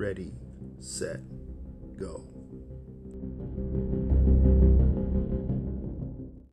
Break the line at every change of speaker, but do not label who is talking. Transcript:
ready, set.